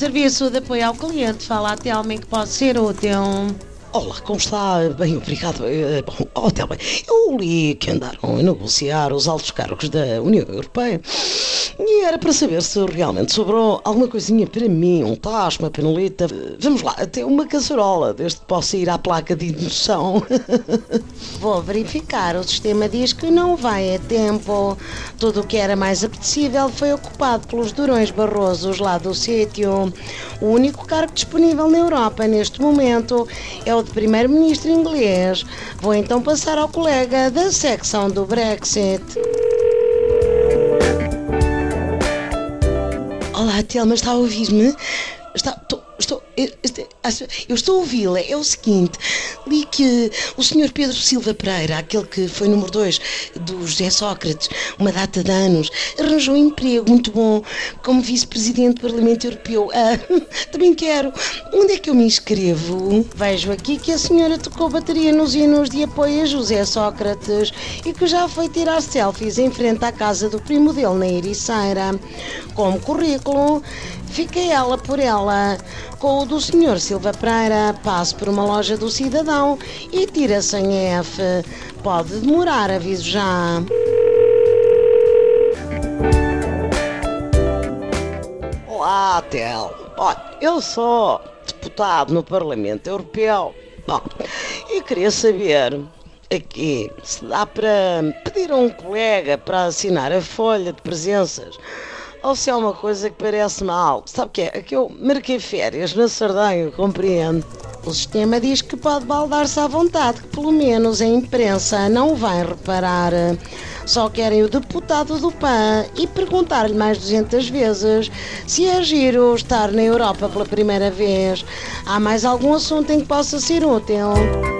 serviço de apoio ao cliente. Fala até alguém que pode ser útil. Olá, como está? Bem, obrigado. Eh, Bom, oh, Telma, eu li que andaram a negociar os altos cargos da União Europeia e era para saber se realmente sobrou alguma coisinha para mim, um tacho, uma panelita. Vamos lá, até uma caçarola, desde que possa ir à placa de indução. Vou verificar. O sistema diz que não vai a tempo. Tudo o que era mais apetecível foi ocupado pelos durões barrosos lá do sítio. O único cargo disponível na Europa neste momento é o de primeiro-ministro inglês. Vou então passar ao colega da secção do Brexit. Olá, Telma, está a ouvir-me? Está, estou, eu, estou a ouvi-la. É o seguinte, li que o Sr. Pedro Silva Pereira, aquele que foi número 2 do José Sócrates, uma data de anos, arranjou um emprego muito bom como vice-presidente do Parlamento Europeu. Ah, também quero. Onde é que eu me inscrevo? Vejo aqui que a senhora tocou bateria nos hinos de apoio a José Sócrates e que já foi tirar selfies em frente à casa do primo dele na Ericeira. Como currículo, fica ela por ela. Com o do Sr. Silva Pereira, passe por uma loja do cidadão e tira sem F. Pode demorar, aviso já. Olá, Telma. Olha, eu sou deputado no Parlamento Europeu. Bom, eu queria saber aqui se dá para pedir a um colega para assinar a folha de presenças ou se é uma coisa que parece mal. Sabe o que é? É que eu marquei férias na Sardanha, compreendo. O sistema diz que pode baldar-se à vontade, que pelo menos a imprensa não vai reparar. Só querem o deputado do PAN e perguntar-lhe mais 200 vezes se é giro estar na Europa pela primeira vez. Há mais algum assunto em que possa ser útil?